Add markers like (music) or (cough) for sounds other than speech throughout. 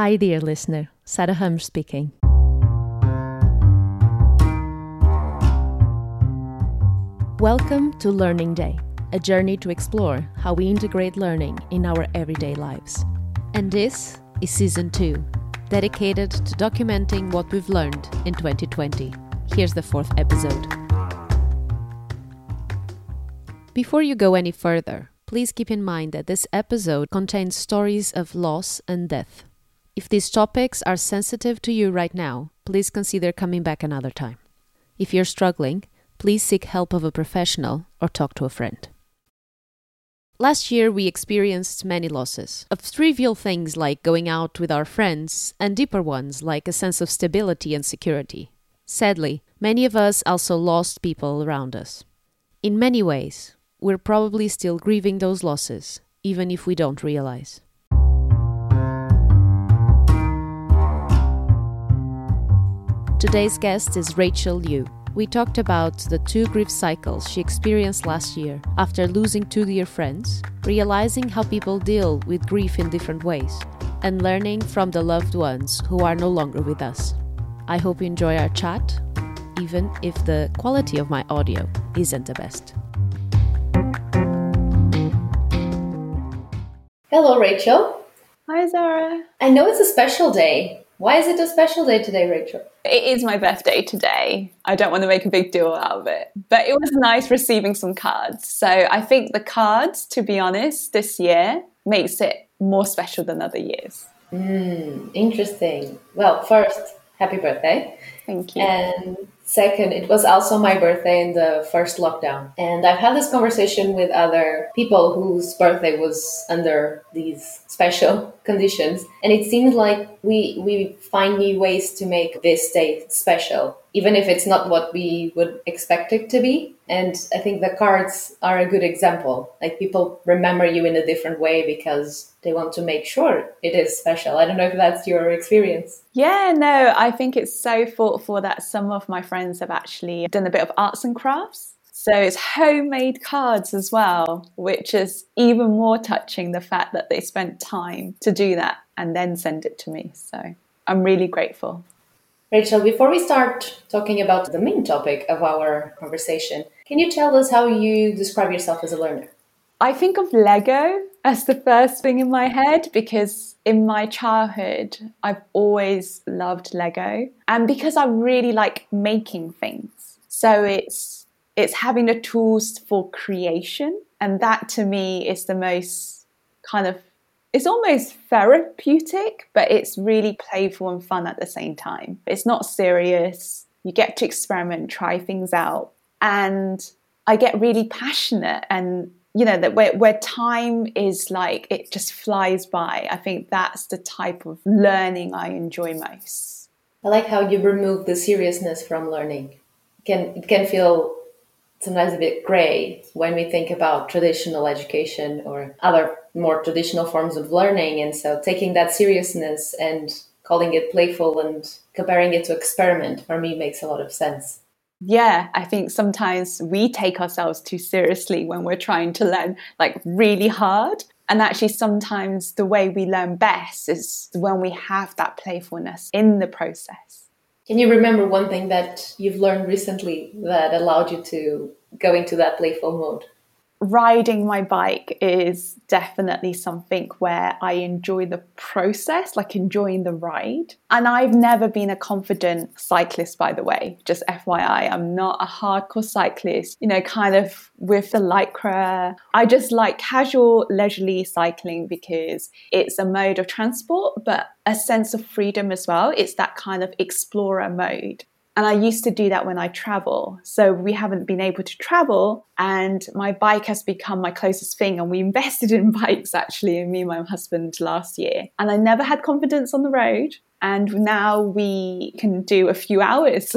Hi, dear listener. Sarah Hum speaking. Welcome to Learning Day, a journey to explore how we integrate learning in our everyday lives. And this is season two, dedicated to documenting what we've learned in 2020. Here's the fourth episode. Before you go any further, please keep in mind that this episode contains stories of loss and death. If these topics are sensitive to you right now, please consider coming back another time. If you're struggling, please seek help of a professional or talk to a friend. Last year, we experienced many losses of trivial things like going out with our friends, and deeper ones like a sense of stability and security. Sadly, many of us also lost people around us. In many ways, we're probably still grieving those losses, even if we don't realize. Today's guest is Rachel Liu. We talked about the two grief cycles she experienced last year after losing two dear friends, realizing how people deal with grief in different ways, and learning from the loved ones who are no longer with us. I hope you enjoy our chat, even if the quality of my audio isn't the best. Hello, Rachel. Hi, Zara. I know it's a special day. Why is it a special day today, Rachel? It is my birthday today. I don't want to make a big deal out of it, but it was nice receiving some cards. So I think the cards, to be honest, this year makes it more special than other years. Mm, interesting. Well, first, happy birthday. Thank you. And Second, it was also my birthday in the first lockdown. And I've had this conversation with other people whose birthday was under these special (laughs) conditions. And it seems like we, we find new ways to make this day special, even if it's not what we would expect it to be. And I think the cards are a good example. Like people remember you in a different way because they want to make sure it is special. I don't know if that's your experience. Yeah, no, I think it's so thoughtful that some of my friends have actually done a bit of arts and crafts. So it's homemade cards as well, which is even more touching the fact that they spent time to do that and then send it to me. So I'm really grateful. Rachel, before we start talking about the main topic of our conversation, can you tell us how you describe yourself as a learner? I think of Lego as the first thing in my head because in my childhood, I've always loved Lego. And because I really like making things. So it's it's having the tools for creation. And that to me is the most kind of it's almost therapeutic, but it's really playful and fun at the same time. It's not serious. You get to experiment, try things out. And I get really passionate and you know that where, where time is like it just flies by i think that's the type of learning i enjoy most i like how you remove the seriousness from learning it can it can feel sometimes a bit gray when we think about traditional education or other more traditional forms of learning and so taking that seriousness and calling it playful and comparing it to experiment for me makes a lot of sense yeah, I think sometimes we take ourselves too seriously when we're trying to learn like really hard. And actually, sometimes the way we learn best is when we have that playfulness in the process. Can you remember one thing that you've learned recently that allowed you to go into that playful mode? Riding my bike is definitely something where I enjoy the process, like enjoying the ride. And I've never been a confident cyclist, by the way, just FYI. I'm not a hardcore cyclist, you know, kind of with the lycra. I just like casual, leisurely cycling because it's a mode of transport, but a sense of freedom as well. It's that kind of explorer mode. And I used to do that when I travel. So we haven't been able to travel, and my bike has become my closest thing. And we (laughs) invested in bikes actually, me and my husband last year. And I never had confidence on the road. And now we can do a few hours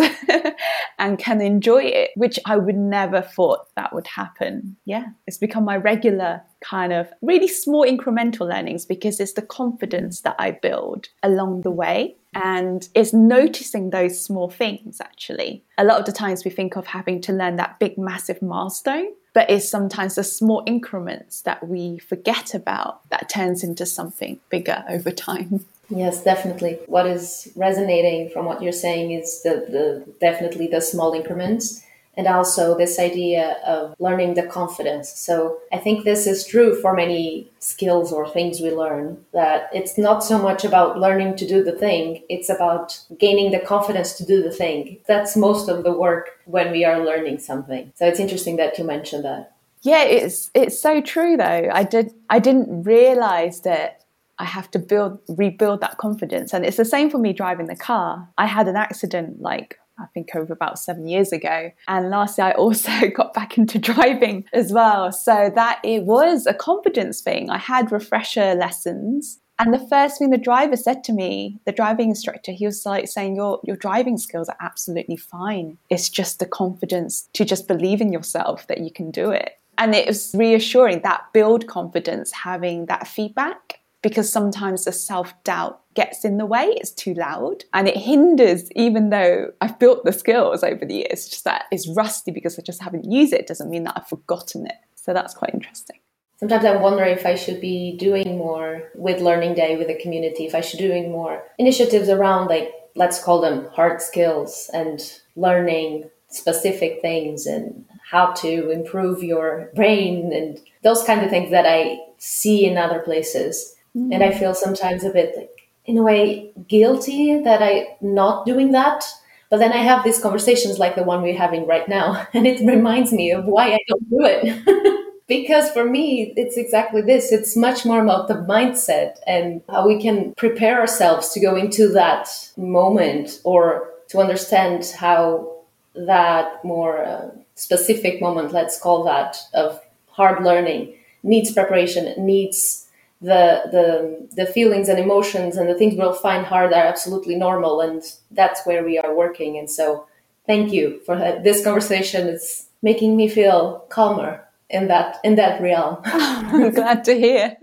(laughs) and can enjoy it, which I would never thought that would happen. Yeah, it's become my regular kind of really small incremental learnings because it's the confidence that I build along the way and it's noticing those small things actually. A lot of the times we think of having to learn that big, massive milestone, but it's sometimes the small increments that we forget about that turns into something bigger over time. (laughs) Yes, definitely. What is resonating from what you're saying is the, the definitely the small increments and also this idea of learning the confidence. So I think this is true for many skills or things we learn that it's not so much about learning to do the thing, it's about gaining the confidence to do the thing. That's most of the work when we are learning something. So it's interesting that you mentioned that. Yeah, it's it's so true though. I did I didn't realize that I have to build rebuild that confidence and it's the same for me driving the car. I had an accident like I think over about seven years ago. And lastly, I also (laughs) got back into driving as well. So that it was a confidence thing. I had refresher lessons. And the first thing the driver said to me, the driving instructor, he was like saying, Your your driving skills are absolutely fine. It's just the confidence to just believe in yourself that you can do it. And it was reassuring that build confidence, having that feedback because sometimes the self doubt gets in the way, it's too loud and it hinders, even though I've built the skills over the years, just that it's rusty because I just haven't used it doesn't mean that I've forgotten it. So that's quite interesting. Sometimes I wonder if I should be doing more with Learning Day with the community, if I should be doing more initiatives around like let's call them hard skills and learning specific things and how to improve your brain and those kind of things that I see in other places Mm. And I feel sometimes a bit like, in a way, guilty that I'm not doing that. But then I have these conversations like the one we're having right now, (laughs) and it reminds me of why I don't do it. (laughs) because for me, it's exactly this. It's much more about the mindset and how we can prepare ourselves to go into that moment or to understand how that more uh, specific moment, let's call that, of hard learning needs preparation, needs the the the feelings and emotions and the things we'll find hard are absolutely normal and that's where we are working. And so thank you for this conversation. It's making me feel calmer in that in that realm. I'm (laughs) (laughs) glad to hear.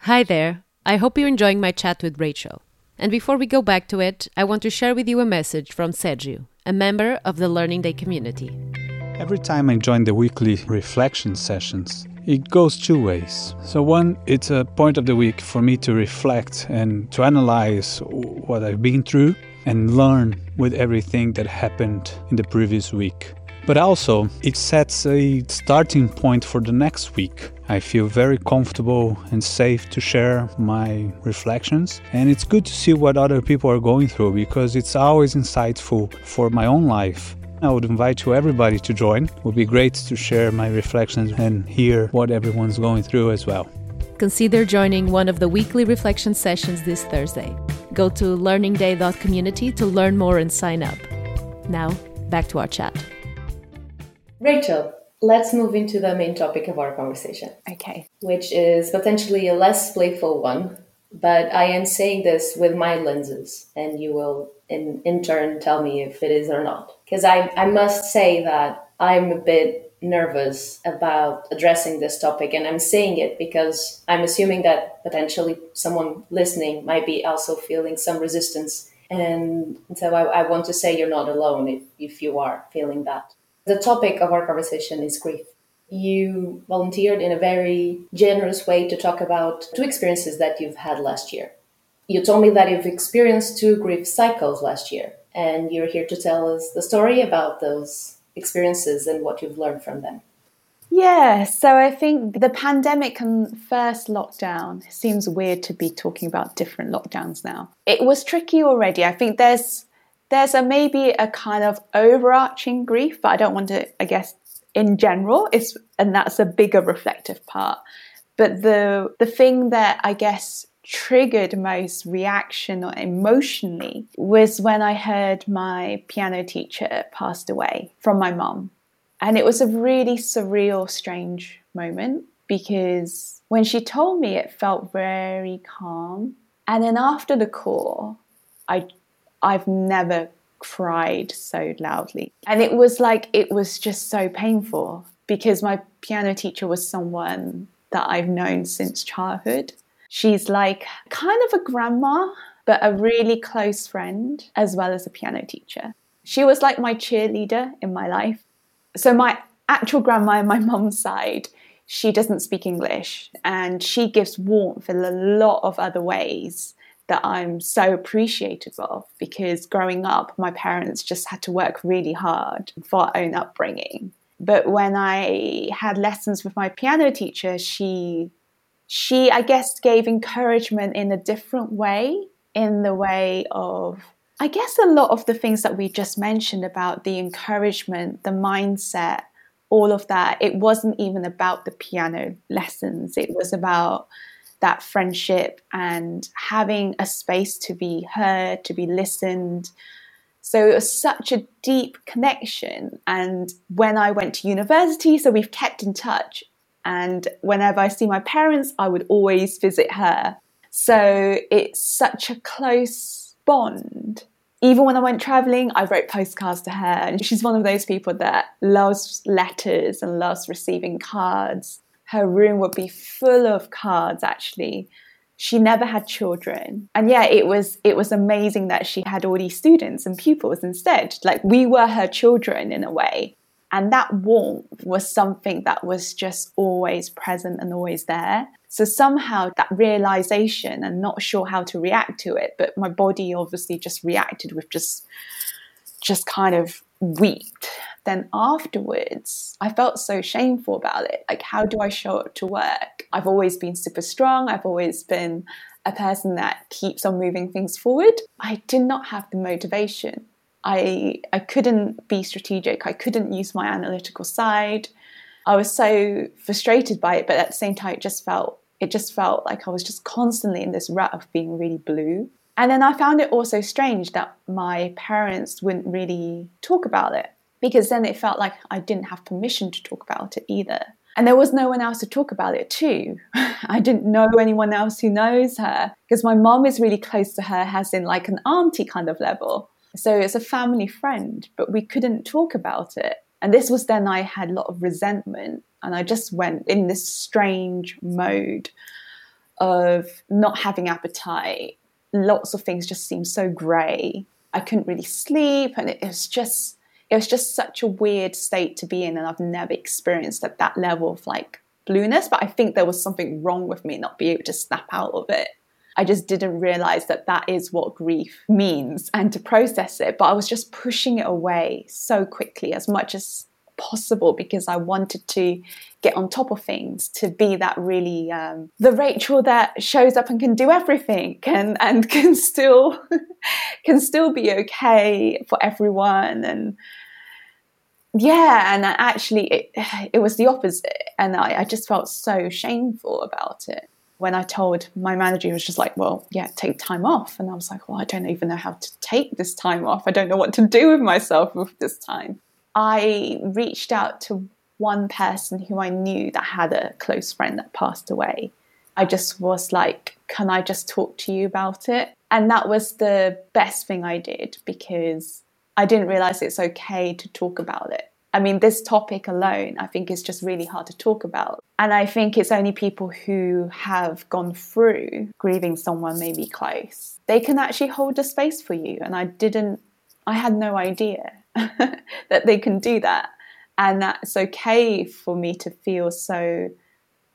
Hi there. I hope you're enjoying my chat with rachel. And before we go back to it i want to share with you a message from sergio a member of the learning day community. Every time i join the weekly reflection sessions it goes two ways. So, one, it's a point of the week for me to reflect and to analyze what I've been through and learn with everything that happened in the previous week. But also, it sets a starting point for the next week. I feel very comfortable and safe to share my reflections, and it's good to see what other people are going through because it's always insightful for my own life I would invite you everybody to join. It would be great to share my reflections and hear what everyone's going through as well. Consider joining one of the weekly reflection sessions this Thursday. Go to learningday.community to learn more and sign up. Now, back to our chat. Rachel, let's move into the main topic of our conversation. Okay. Which is potentially a less playful one, but I am saying this with my lenses, and you will in, in turn tell me if it is or not because I, I must say that I'm a bit nervous about addressing this topic and I'm saying it because I'm assuming that potentially someone listening might be also feeling some resistance and so I, I want to say you're not alone if, if you are feeling that. The topic of our conversation is grief. You volunteered in a very generous way to talk about two experiences that you've had last year. You told me that you've experienced two grief cycles last year and you're here to tell us the story about those experiences and what you've learned from them. Yeah, so I think the pandemic and first lockdown seems weird to be talking about different lockdowns now. It was tricky already. I think there's there's a maybe a kind of overarching grief, but I don't want to I guess in general it's and that's a bigger reflective part. But the the thing that I guess triggered most reaction or emotionally was when I heard my piano teacher passed away from my mum. And it was a really surreal, strange moment because when she told me, it felt very calm. And then after the call, I, I've never cried so loudly. And it was like, it was just so painful because my piano teacher was someone that I've known since childhood. She's like kind of a grandma, but a really close friend, as well as a piano teacher. She was like my cheerleader in my life. So, my actual grandma on my mum's side, she doesn't speak English and she gives warmth in a lot of other ways that I'm so appreciative of because growing up, my parents just had to work really hard for our own upbringing. But when I had lessons with my piano teacher, she she I guess gave encouragement in a different way, in the way of I guess a lot of the things that we just mentioned about the encouragement, the mindset, all of that, it wasn't even about the piano lessons. It was about that friendship and having a space to be heard, to be listened. So it was such a deep connection. And when I went to university, so we've kept in touch. And whenever I see my parents, I would always visit her. So it's such a close bond. Even when I went traveling, I wrote postcards to her. And she's one of those people that loves letters and loves receiving cards her room would be full of cards actually she never had children and yeah it was it was amazing that she had all these students and pupils instead like we were her children in a way and that warmth was something that was just always present and always there so somehow that realization and not sure how to react to it but my body obviously just reacted with just just kind of weeped then afterwards, I felt so shameful about it. Like, how do I show up to work? I've always been super strong. I've always been a person that keeps on moving things forward. I did not have the motivation. I I couldn't be strategic. I couldn't use my analytical side. I was so frustrated by it, but at the same time, it just felt it just felt like I was just constantly in this rut of being really blue. And then I found it also strange that my parents wouldn't really talk about it because then it felt like I didn't have permission to talk about it either. And there was no one else to talk about it too. (laughs) I didn't know anyone else who knows her because my mom is really close to her, has in like an auntie kind of level. So it's a family friend, but we couldn't talk about it. And this was then I had a lot of resentment and I just went in this strange mode of not having appetite. Lots of things just seemed so grey. I couldn't really sleep and it was just it was just such a weird state to be in and i've never experienced at that level of like blueness but i think there was something wrong with me not being able to snap out of it i just didn't realize that that is what grief means and to process it but i was just pushing it away so quickly as much as possible because i wanted to get on top of things to be that really um, the rachel that shows up and can do everything and and (laughs) can still can still be okay for everyone. And yeah and actually it, it was the opposite. And I, I just felt so shameful about it when i told my manager he was just like well yeah take time off. And i was like well i don't even know how to take this time off. I don't know what to do with myself with this time. I reached out to one person who i knew that had a close friend that passed away. I just was like can i just talk to you about it? And that was the best thing i did because I didn't realize it's okay to talk about it. I mean, this topic alone, I think, is just really hard to talk about. And I think it's only people who have gone through grieving someone maybe close. They can actually hold a space for you. And I didn't, I had no idea (laughs) that they can do that. And that's okay for me to feel so,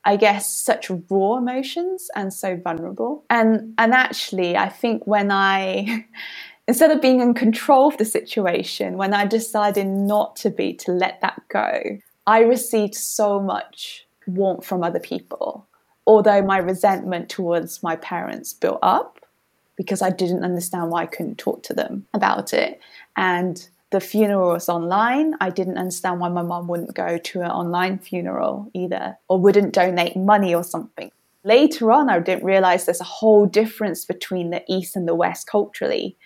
I guess, such raw emotions and so vulnerable. And, and actually, I think when I, (laughs) instead of being in control of the situation, when I decided not to be, to let that go, I received so much warmth from other people. Although my resentment towards my parents built up because I didn't understand why I couldn't talk to them about it. And the funeral was online. I didn't understand why my mom wouldn't go to an online funeral either or wouldn't donate money or something. Later on, I didn't realize there's a whole difference between the East and the West culturally.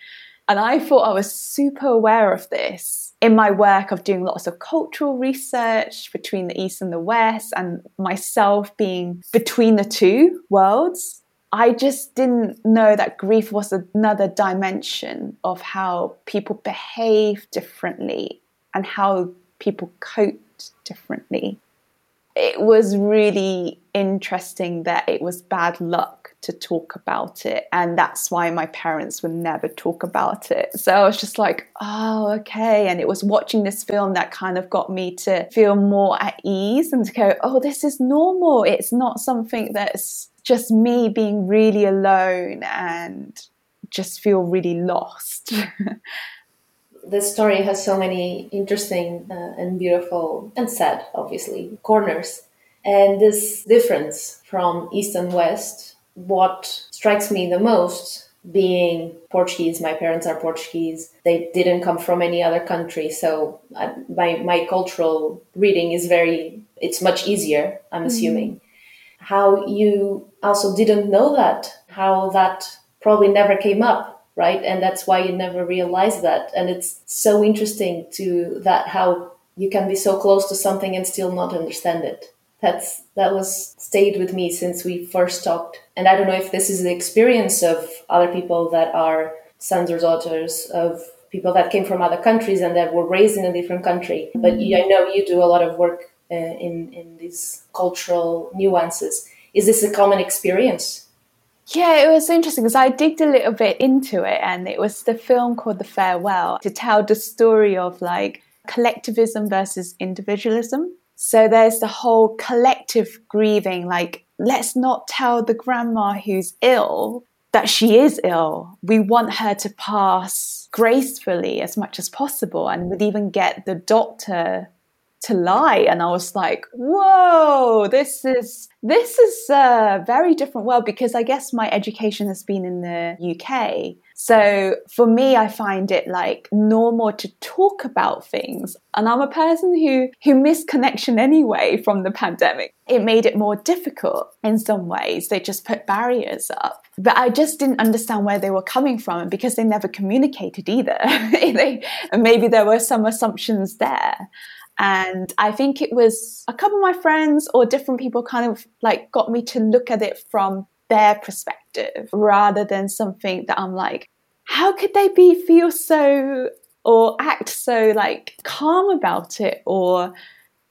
And I thought I was super aware of this in my work of doing lots of cultural research between the East and the West, and myself being between the two worlds. I just didn't know that grief was another dimension of how people behave differently and how people cope differently. It was really interesting that it was bad luck to talk about it. And that's why my parents would never talk about it. So I was just like, oh, okay. And it was watching this film that kind of got me to feel more at ease and to go, oh, this is normal. It's not something that's just me being really alone and just feel really lost. (laughs) this story has so many interesting uh, and beautiful and sad, obviously, corners. And this difference from East and West, what strikes me the most being Portuguese, my parents are Portuguese. They didn't come from any other country, so I, my my cultural reading is very. It's much easier. I'm mm-hmm. assuming. How you also didn't know that, how that probably never came up, right? And that's why you never realized that. And it's so interesting to that how you can be so close to something and still not understand it that's that was stayed with me since we first talked. And i don't know if this is the experience of other people that are sons or daughters of people that came from other countries and that were raised in a different country. But i know you do a lot of work uh, in in these cultural nuances. Is this a common experience? Yeah, it was interesting because I digged a little bit into it, and it was the film called The Farewell to tell the story of like collectivism versus individualism. So there's the whole collective grieving, like, let's not tell the grandma who's ill that she is ill. We want her to pass gracefully as much as possible and would even get the doctor to lie. And i was like whoa this is this is a very different world because i guess my education has been in the uk so for me i find it like normal to talk about things. And i'm a person who who missed connection anyway from the pandemic. It made it more difficult in some ways. They just put barriers up. But i just didn't understand where they were coming from because they never communicated either. (laughs) And maybe there were some assumptions there and I think it was a couple of my friends or different people kind of like got me to look at it from their perspective rather than something that I'm like, how could they be feel so or act so like calm about it or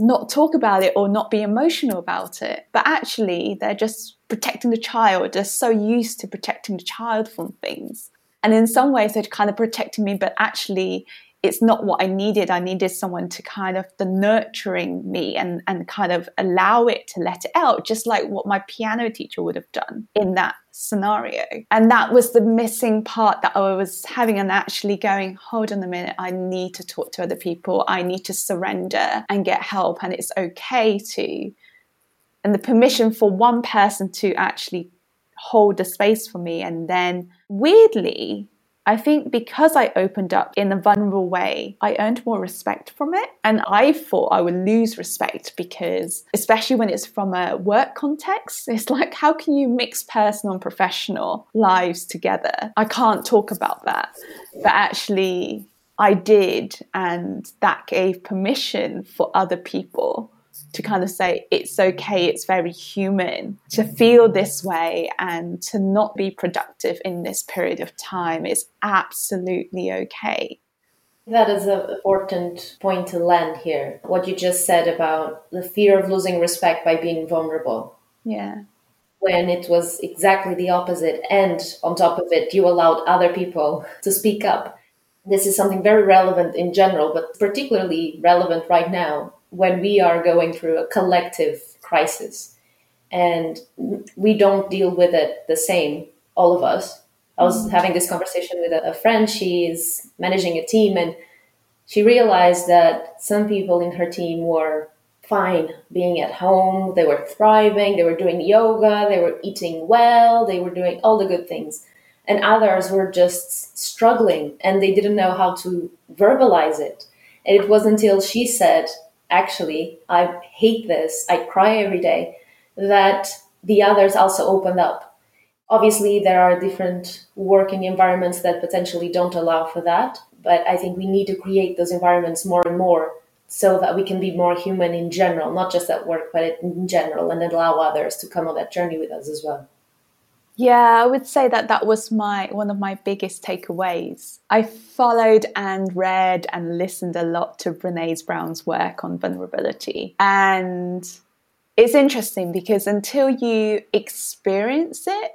not talk about it or not be emotional about it. But actually, they're just protecting the child. They're so used to protecting the child from things. And in some ways, they're kind of protecting me, but actually, it's not what I needed. I needed someone to kind of the nurturing me and, and kind of allow it to let it out, just like what my piano teacher would have done in that scenario. And that was the missing part that I was having and actually going, hold on a minute, I need to talk to other people. I need to surrender and get help. And it's okay to. And the permission for one person to actually hold the space for me. And then weirdly, I think because I opened up in a vulnerable way, I earned more respect from it. And I thought I would lose respect because, especially when it's from a work context, it's like, how can you mix personal and professional lives together? I can't talk about that. But actually, I did. And that gave permission for other people to kind of say it's okay, it's very human to feel this way and to not be productive in this period of time is absolutely okay. That is an important point to land here. What you just said about the fear of losing respect by being vulnerable. Yeah. When it was exactly the opposite. And on top of it, you allowed other people to speak up. This is something very relevant in general, but particularly relevant right now when we are going through a collective crisis and we don't deal with it the same, all of us. I was mm-hmm. having this conversation with a, a friend. She's managing a team, and she realized that some people in her team were fine being at home. They were thriving. They were doing yoga. They were eating well. They were doing all the good things. And others were just struggling and they didn't know how to verbalize it. And it was until she said, actually, I hate this, I cry every day, that the others also opened up. Obviously, there are different working environments that potentially don't allow for that, but I think we need to create those environments more and more so that we can be more human in general, not just at work, but in general, and allow others to come on that journey with us as well. Yeah, I would say that that was my one of my biggest takeaways. I followed and read and listened a lot to Brené Brown's work on vulnerability. And it's interesting because until you experience it,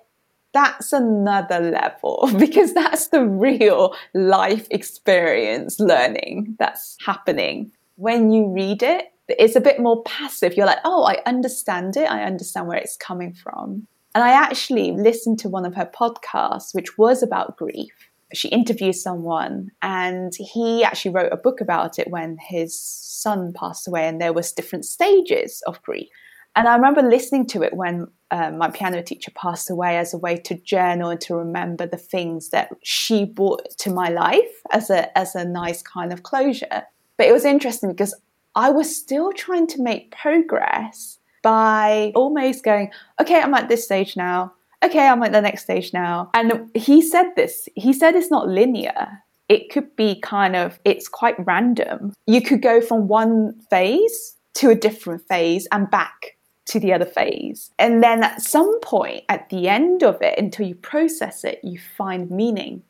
that's another level (laughs) because that's the real life experience learning that's happening. When you read it, it's a bit more passive. You're like, oh, I understand it. I understand where it's coming from. And I actually listened to one of her podcasts, which was about grief. She interviewed someone and he actually wrote a book about it when his son passed away and there was different stages of grief. And I remember listening to it when um, my piano teacher passed away as a way to journal and to remember the things that she brought to my life as a as a nice kind of closure. But it was interesting because I was still trying to make progress by almost going, okay, I'm at this stage now. Okay, I'm at the next stage now. And he said this. He said it's not linear. It could be kind of, it's quite random. You could go from one phase to a different phase and back to the other phase. And then at some point at the end of it, until you process it, you find meaning.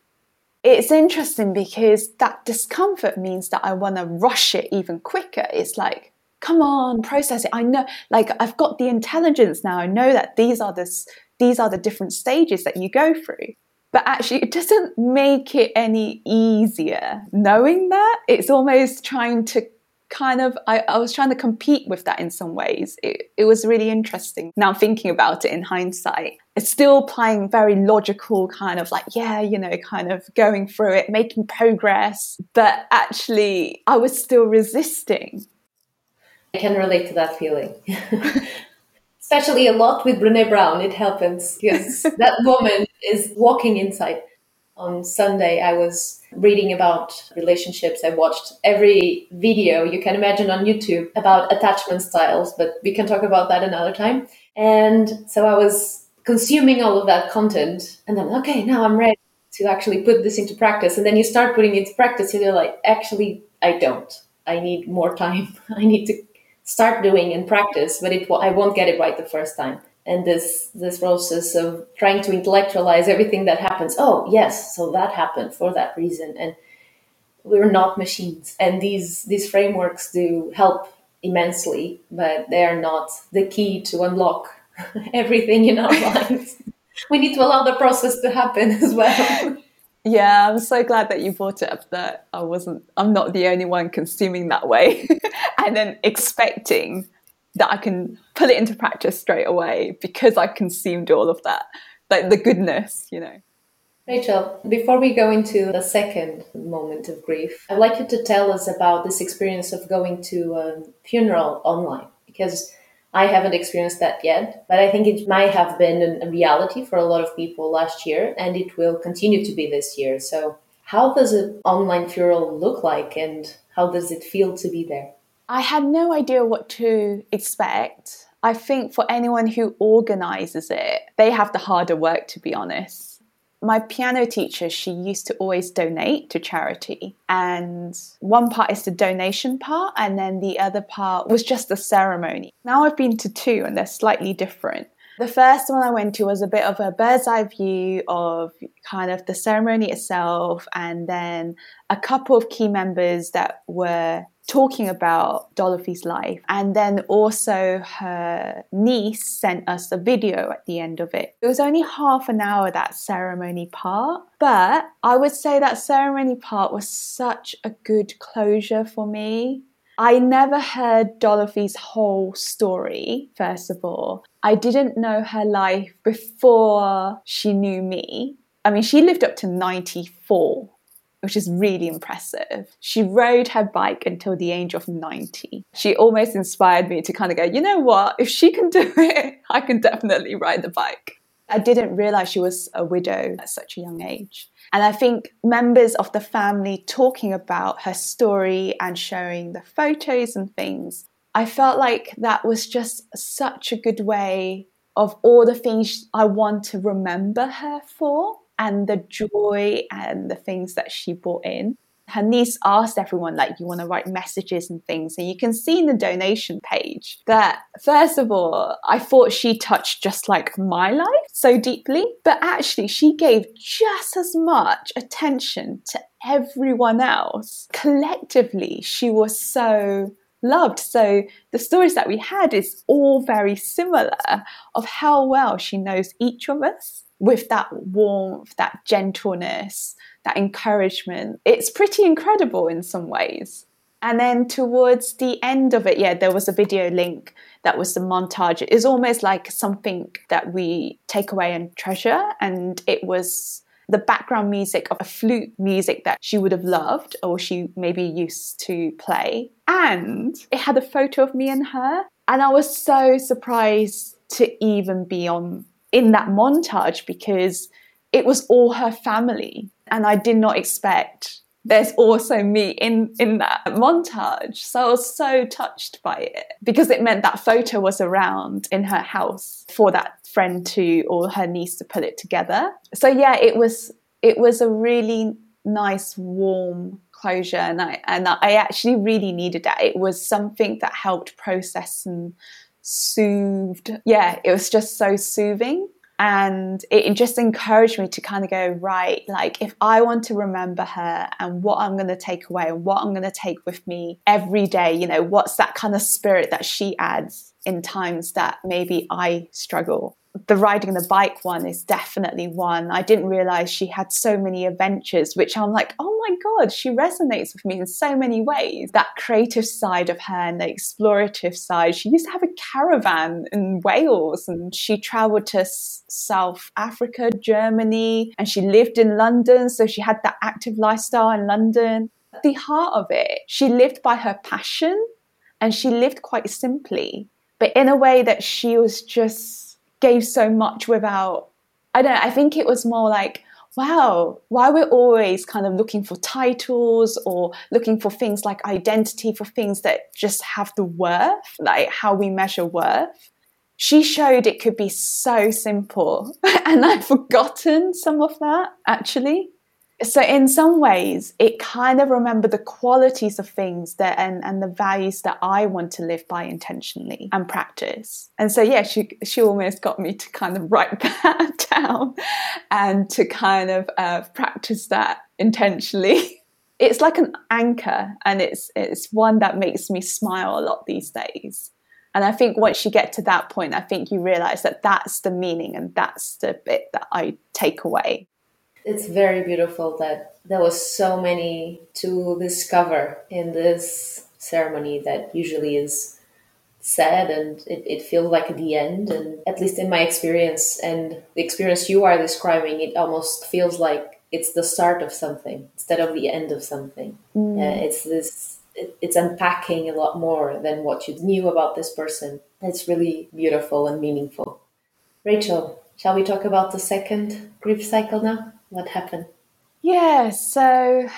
It's interesting because that discomfort means that I want to rush it even quicker. It's like, come on, process it. I know, like, I've got the intelligence now. I know that these are this, these are the different stages that you go through. But actually, it doesn't make it any easier knowing that. It's almost trying to kind of I, I, was trying to compete with that in some ways it, it was really interesting now thinking about it in hindsight it's still playing very logical kind of like yeah you know kind of going through it making progress but actually i was still resisting i can relate to that feeling (laughs) especially a lot with brene brown it happens because (laughs) that woman is walking inside on Sunday, I was reading about relationships. I watched every video you can imagine on YouTube about attachment styles, but we can talk about that another time. And so I was consuming all of that content, and then, okay, now I'm ready to actually put this into practice. And then you start putting it into practice, and you're like, actually, I don't. I need more time. (laughs) I need to start doing and practice, but it, I won't get it right the first time. And this this process of trying to intellectualize everything that happens oh yes so that happened for that reason and we're not machines. And these these frameworks do help immensely but they are not the key to unlock (laughs) everything in our (laughs) lives we need to allow the process to happen as well (laughs) yeah i'm so glad that you brought it up that i wasn't i'm not the only one consuming that way (laughs) and then expecting that I can put it into practice straight away because I've consumed all of that, like the goodness, you know. Rachel, before we go into the second moment of grief, I'd like you to tell us about this experience of going to a funeral online because I haven't experienced that yet, but I think it might have been a reality for a lot of people last year and it will continue to be this year. So, how does an online funeral look like and how does it feel to be there? I had no idea what to expect. I think for anyone who organizes it, they have the harder work, to be honest. My piano teacher, she used to always donate to charity. And one part is the donation part, and then the other part was just the ceremony. Now I've been to two, and they're slightly different. The first one I went to was a bit of a bird's eye view of kind of the ceremony itself, and then a couple of key members that were talking about Dorothy's life. And then also her niece sent us a video at the end of it. It was only half an hour, that ceremony part. But I would say that ceremony part was such a good closure for me. I never heard Dorothy's whole story, first of all. I didn't know her life before she knew me. I mean, she lived up to 94 which is really impressive. She rode her bike until the age of 90. She almost inspired me to kind of go, you know what? If she can do (laughs) it, I can definitely ride the bike. I didn't realize she was a widow at such a young age. And I think members of the family talking about her story and showing the photos and things, I felt like that was just such a good way of all the things I want to remember her for and the joy and the things that she brought in. Her niece asked everyone, like, you want to write messages and things. And you can see in the donation page that, first of all, I thought she touched just like my life so deeply, but actually, she gave just as much attention to everyone else. Collectively, she was so loved. So the stories that we had is all very similar of how well she knows each of us with that warmth, that gentleness, that encouragement. It's pretty incredible in some ways. And then towards the end of it, yeah, there was a video link that was the montage. It's almost like something that we take away and treasure. And it was the background music of a flute music that she would have loved or she maybe used to play. And it had a photo of me and her. And I was so surprised to even be on in that montage because it was all her family. And I did not expect there's also me in in that montage. So i was so touched by it because it meant that photo was around in her house for that friend to or her niece to put it together. So yeah it was it was a really nice warm closure. And i and i actually really needed that. It was something that helped process and soothed. Yeah it was just so soothing and it just encouraged me to kind of go right like if i want to remember her and what i'm going to take away and what i'm going to take with me every day you know what's that kind of spirit that she adds in times that maybe i struggle the riding the bike one is definitely one. I didn't realize she had so many adventures, which I'm like, oh my God, she resonates with me in so many ways. That creative side of her and the explorative side. She used to have a caravan in Wales and she traveled to South Africa, Germany, and she lived in London. So she had that active lifestyle in London. At the heart of it, she lived by her passion and she lived quite simply, but in a way that she was just gave so much without I don't know, I think it was more like, wow, why we're always kind of looking for titles or looking for things like identity for things that just have the worth, like how we measure worth. She showed it could be so simple. (laughs) and I've forgotten some of that actually so in some ways it kind of remember the qualities of things that and, and the values that i want to live by intentionally and practice. And so yeah she she almost got me to kind of write (laughs) that down and to kind of uh, practice that intentionally. (laughs) It's like an anchor and it's it's one that makes me smile a lot these days. And I think once you get to that point, I think you realize that that's the meaning and that's the bit that I take away it's very beautiful that there was so many to discover in this ceremony that usually is sad and it, it feels like the end. And at least in my experience and the experience you are describing it almost feels like it's the start of something instead of the end of something. Mm. uh, it's this it, it's unpacking a lot more than what you knew about this person. It's really beautiful and meaningful. Rachel shall we talk about the second grief cycle now what happened? Yeah, so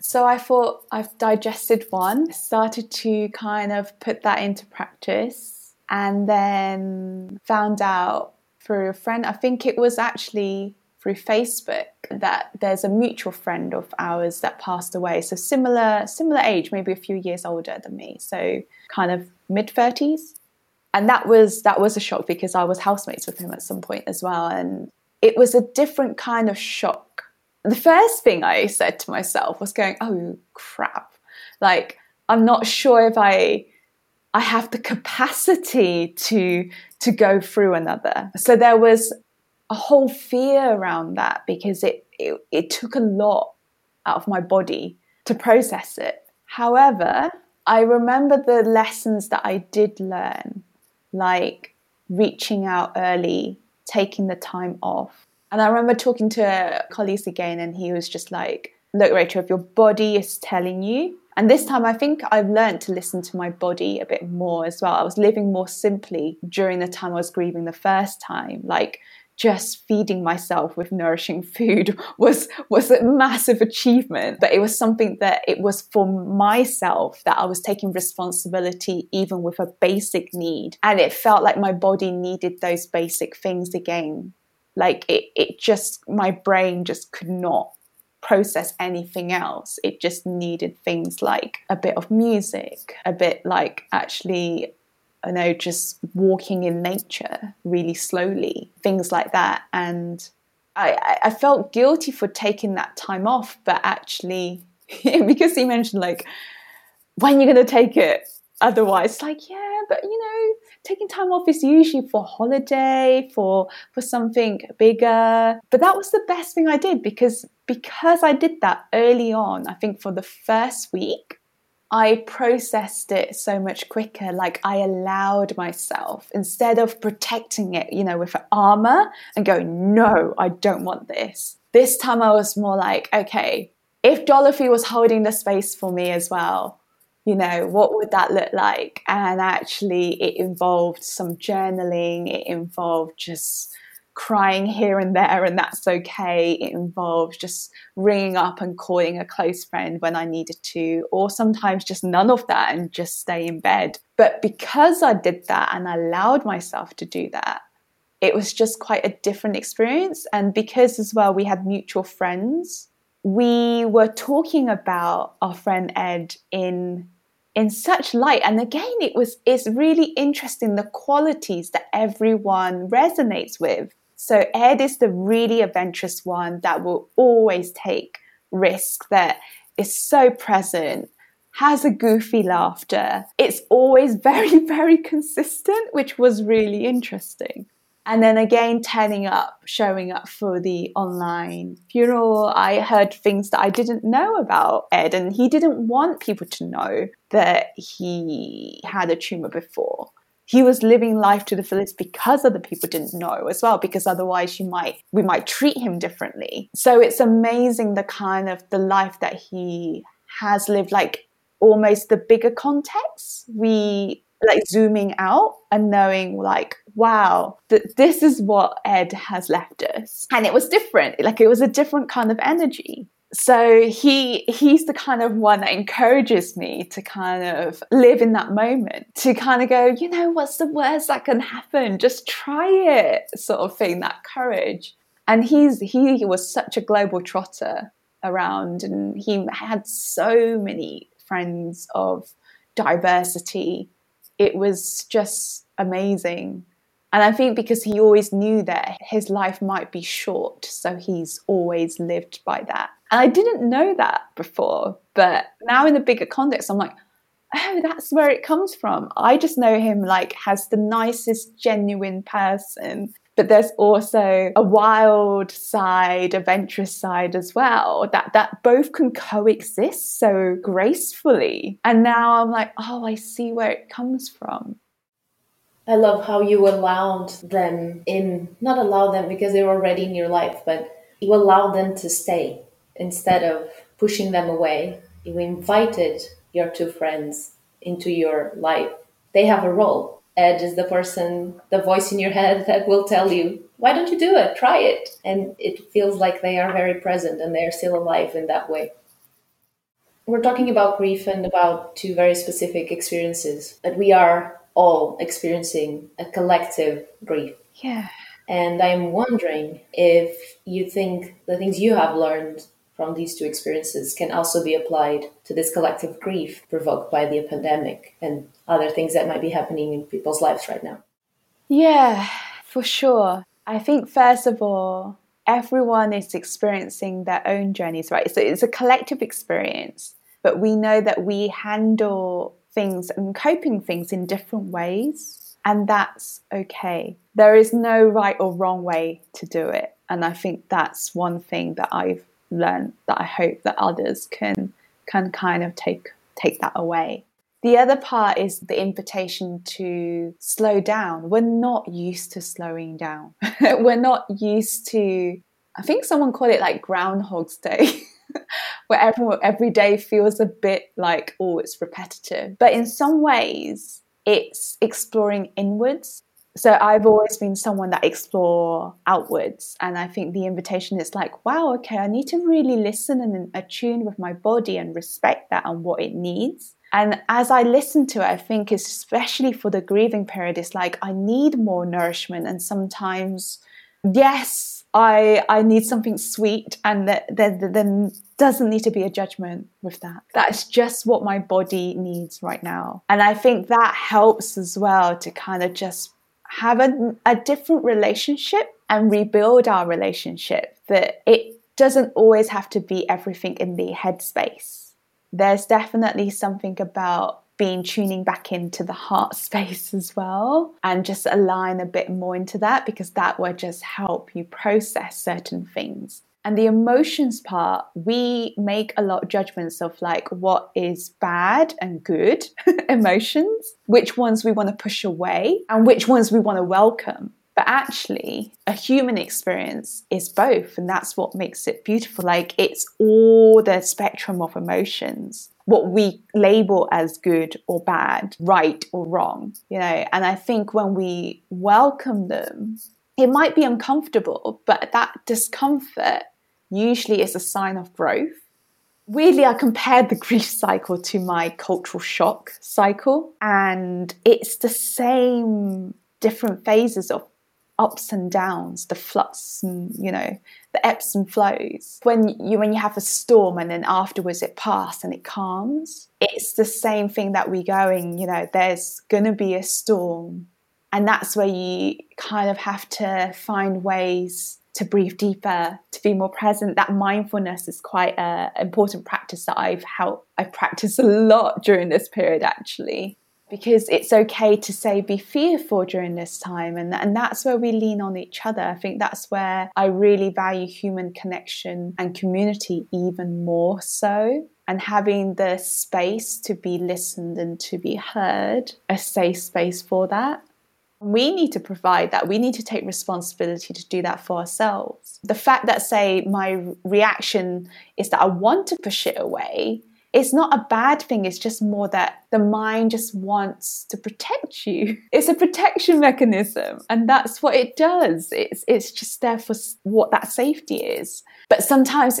so I thought I've digested one, started to kind of put that into practice, and then found out through a friend, I think it was actually through Facebook that there's a mutual friend of ours that passed away. So similar similar age, maybe a few years older than me. So kind of mid 30s. And that was that was a shock because I was housemates with him at some point as well. And it was a different kind of shock. The first thing I said to myself was going, "Oh crap!" Like I'm not sure if I I have the capacity to to go through another. So there was a whole fear around that because it, it, it took a lot out of my body to process it. However, I remember the lessons that I did learn, like reaching out early taking the time off. And I remember talking to colleagues again, and he was just like, Look, Rachel, if your body is telling you, and this time I think I've learned to listen to my body a bit more as well. I was living more simply during the time I was grieving the first time. Like, just feeding myself with nourishing food (laughs) was was a massive achievement. But it was something that it was for myself that I was taking responsibility even with a basic need. And it felt like my body needed those basic things again. Like it it just my brain just could not process anything else. It just needed things like a bit of music a bit like actually I know just walking in nature really slowly, things like that. And I, I felt guilty for taking that time off, but actually, (laughs) because he mentioned like, when you're going to take it, otherwise, like, yeah, but you know, taking time off is usually for holiday, for for something bigger. But that was the best thing I did because because I did that early on, I think for the first week, I processed it so much quicker. Like I allowed myself, instead of protecting it, you know, with armor and going, no, I don't want this. This time I was more like, okay, if Dorothy was holding the space for me as well, you know, what would that look like? And actually, it involved some journaling, it involved just crying here and there, and that's okay. It involved just ringing up and calling a close friend when I needed to, or sometimes just none of that and just stay in bed. But because I did that and allowed myself to do that, it was just quite a different experience. And because as well, we had mutual friends, we were talking about our friend Ed in in such light and again it was it's really interesting the qualities that everyone resonates with so Ed is the really adventurous one that will always take risk, that is so present, has a goofy laughter. It's always (laughs) very, very consistent, which was really interesting. And then again, turning up, showing up for the online funeral. I heard things that I didn't know about Ed, and he didn't want people to know that he had a tumor before he was living life to the fullest because other people didn't know as well because otherwise you might we might treat him differently. So it's amazing the kind of the life that he has lived like almost the bigger context. We like zooming out and knowing like wow that this is what ed has left us. And it was different like it was a different kind of energy so he he's the kind of one that encourages me to kind of live in that moment to kind of go you know what's the worst that can happen? Just try it sort of thing that courage. And he's he was such a global trotter around and he had so many friends of diversity. It was just amazing. And I think because he always knew that his life might be short, so he's always lived by that. And I didn't know that before, but now in the bigger context, I'm like, oh, that's where it comes from. I just know him like as the nicest, genuine person. But there's also a wild side, a adventurous side as well. That that both can coexist so gracefully. And now I'm like, oh, I see where it comes from. I love how you allowed them in, not allow them because they were already in your life, but you allowed them to stay instead of pushing them away. You invited your two friends into your life. They have a role. Ed is the person, the voice in your head that will tell you, why don't you do it? Try it. And it feels like they are very present and they're still alive in that way. We're talking about grief and about two very specific experiences, but we are all experiencing a collective grief. Yeah. And I'm wondering if you think the things you have learned from these two experiences can also be applied to this collective grief provoked by the pandemic and other things that might be happening in people's lives right now. Yeah, for sure. I think, first of all, everyone is experiencing their own journeys, right? So it's a collective experience, but we know that we handle things and coping things in different ways, and that's okay. There is no right or wrong way to do it. And I think that's one thing that I've learned that I hope that others can can kind of take take that away. The other part is the invitation to slow down. We're not used to slowing down. (laughs) We're not used to I think someone called it like Groundhog's Day. (laughs) where everyone, every day feels a bit like, oh, it's repetitive. But in some ways, it's exploring inwards. So I've always been someone that explore outwards. And I think the invitation is like, wow, okay, I need to really listen and attune with my body and respect that and what it needs. And as I listen to it, I think especially for the grieving period, it's like I need more nourishment. And sometimes, yes, I I need something sweet, and that then doesn't need to be a judgment with that. That's just what my body needs right now, and I think that helps as well to kind of just have a, a different relationship and rebuild our relationship. That it doesn't always have to be everything in the headspace. There's definitely something about been tuning back into the heart (laughs) space as well and just align a bit more into that because that will just help you process certain things. And the emotions part, we make a lot of judgments of like what is bad and good (laughs) emotions, which ones we want to push away, and which ones we want to welcome. But actually, a human experience is both, and that's what makes it beautiful. Like it's all the spectrum of emotions, what we label as good or bad, right or wrong, you know. And I think when we welcome them, it might be uncomfortable, but that discomfort usually is a sign of growth. Weirdly, I compared the (laughs) grief cycle to my cultural shock cycle, and it's the same different phases of ups and downs, the flux and you know the ebbs and flows. When you when you have a storm and then afterwards it passes and it calms, it's the same thing that we're going. You know, there's gonna be a storm, and that's where you kind of have to find ways to breathe deeper, to be more present. That mindfulness is quite an important practice that I've helped. I've practiced a lot during this period actually because it's okay to say be fearful during this time and, and that's where we lean on each other i think that's where i really value human connection and community even more so and having the space to be listened and to be heard a safe space for that we need to provide that. We need to take responsibility to do that for ourselves. The fact that, say, my reaction is that I want to push it away it's not a bad thing. It's just more that the mind just wants to protect you. (laughs) It's a protection mechanism, and that's what it does. It's it's just there for what that safety is. But sometimes,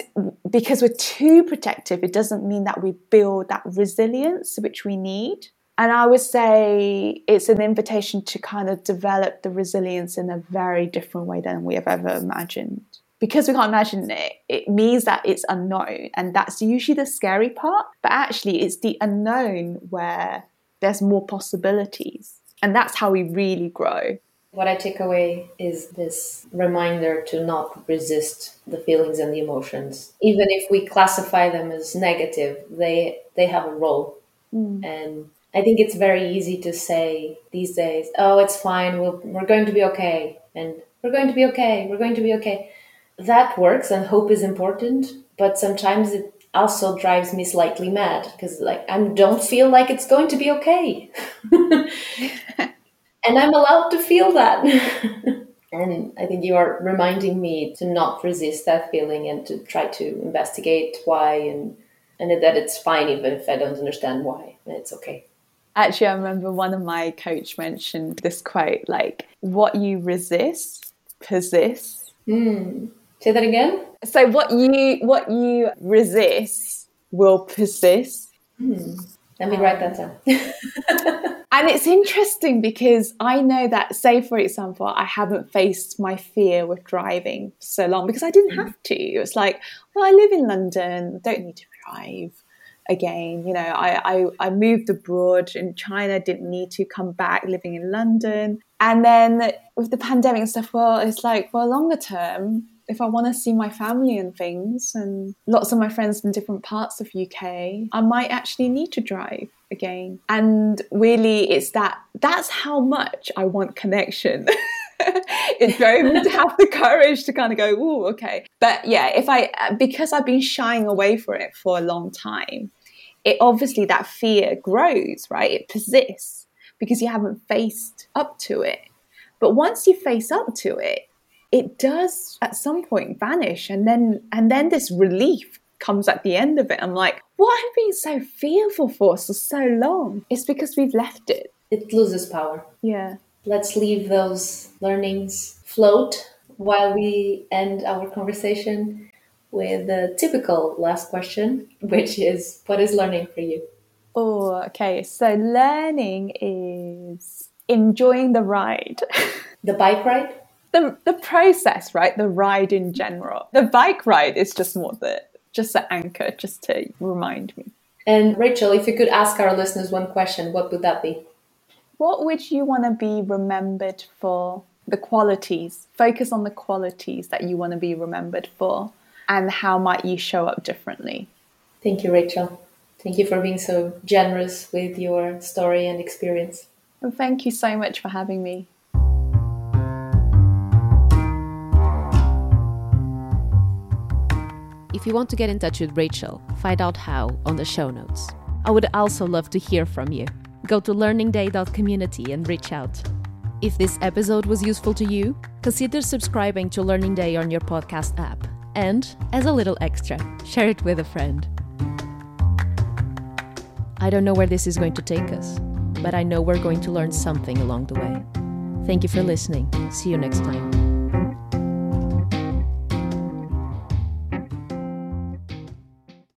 because we're too protective, it doesn't mean that we build that resilience which we need. And I would say it's an invitation to kind of develop the resilience in a very different way than we have ever imagined because we can't imagine it, it means that it's unknown. And that's usually the scary part. But actually, it's the unknown where there's more possibilities. And that's how we really grow. What I take away is this reminder to not resist the feelings and the emotions. Even if we classify them as negative, they they have a role. Mm. And I think it's very easy to say these days, "Oh, it's fine. We'll, we're going to be okay." And we're going to be okay. We're going to be okay that works and hope is important, but sometimes it also drives me slightly mad because like I don't feel like it's going to be okay. (laughs) and I'm allowed to feel that. (laughs) and I think you are reminding me to not resist that feeling and to try to investigate why and and that it's fine even if I don't understand why. And it's okay. Actually, I remember one of my coach mentioned this quote like, what you resist persists. Mm. Say that again. So what you what you resist will persist. Hmm. Let me write that down. (laughs) and it's interesting because I know that, say, for example, I haven't faced my fear with driving so long because I didn't mm. have to. It's like, well, I live in London, don't need to drive again. You know, I, I, I moved abroad in China, didn't need to come back living in London. And then with the pandemic and stuff, well, it's like, for a longer term, if I want to see my family and things, and lots of my friends in different parts of UK, I might actually need to drive again. And really, it's that that's how much I want connection. (laughs) it drove me to have the courage to kind of go, oh, okay. But yeah, if I, because I've been shying away from it for a long time, it obviously that fear grows, right? It persists because you haven't faced up to it. But once you face up to it, it does at some point vanish and then and then this relief comes at the end of it. I'm like what have been so fearful for for so long? It's because we've left it. It loses power. Yeah. Let's leave those learnings float while we end our conversation with the typical last question which is what is learning for you oh okay so learning is enjoying the ride (laughs) the bike ride the the process, right? The ride in general. The bike ride is just more the just the anchor, just to remind me. And Rachel, if you could ask our listeners one question, what would that be? What would you want to be remembered for? The qualities. Focus on the qualities that you want to be remembered for, and how might you show up differently? Thank you, Rachel. Thank you for being so generous with your story and experience. And thank you so much for having me. If you want to get in touch with Rachel, find out how on the show notes. I would also love to hear from you. Go to learningday.community and reach out. If this episode was useful to you, consider subscribing to Learning Day on your podcast app. And, as a little extra, share it with a friend. I don't know where this is going to take us, but I know we're going to learn something along the way. Thank you for listening. See you next time.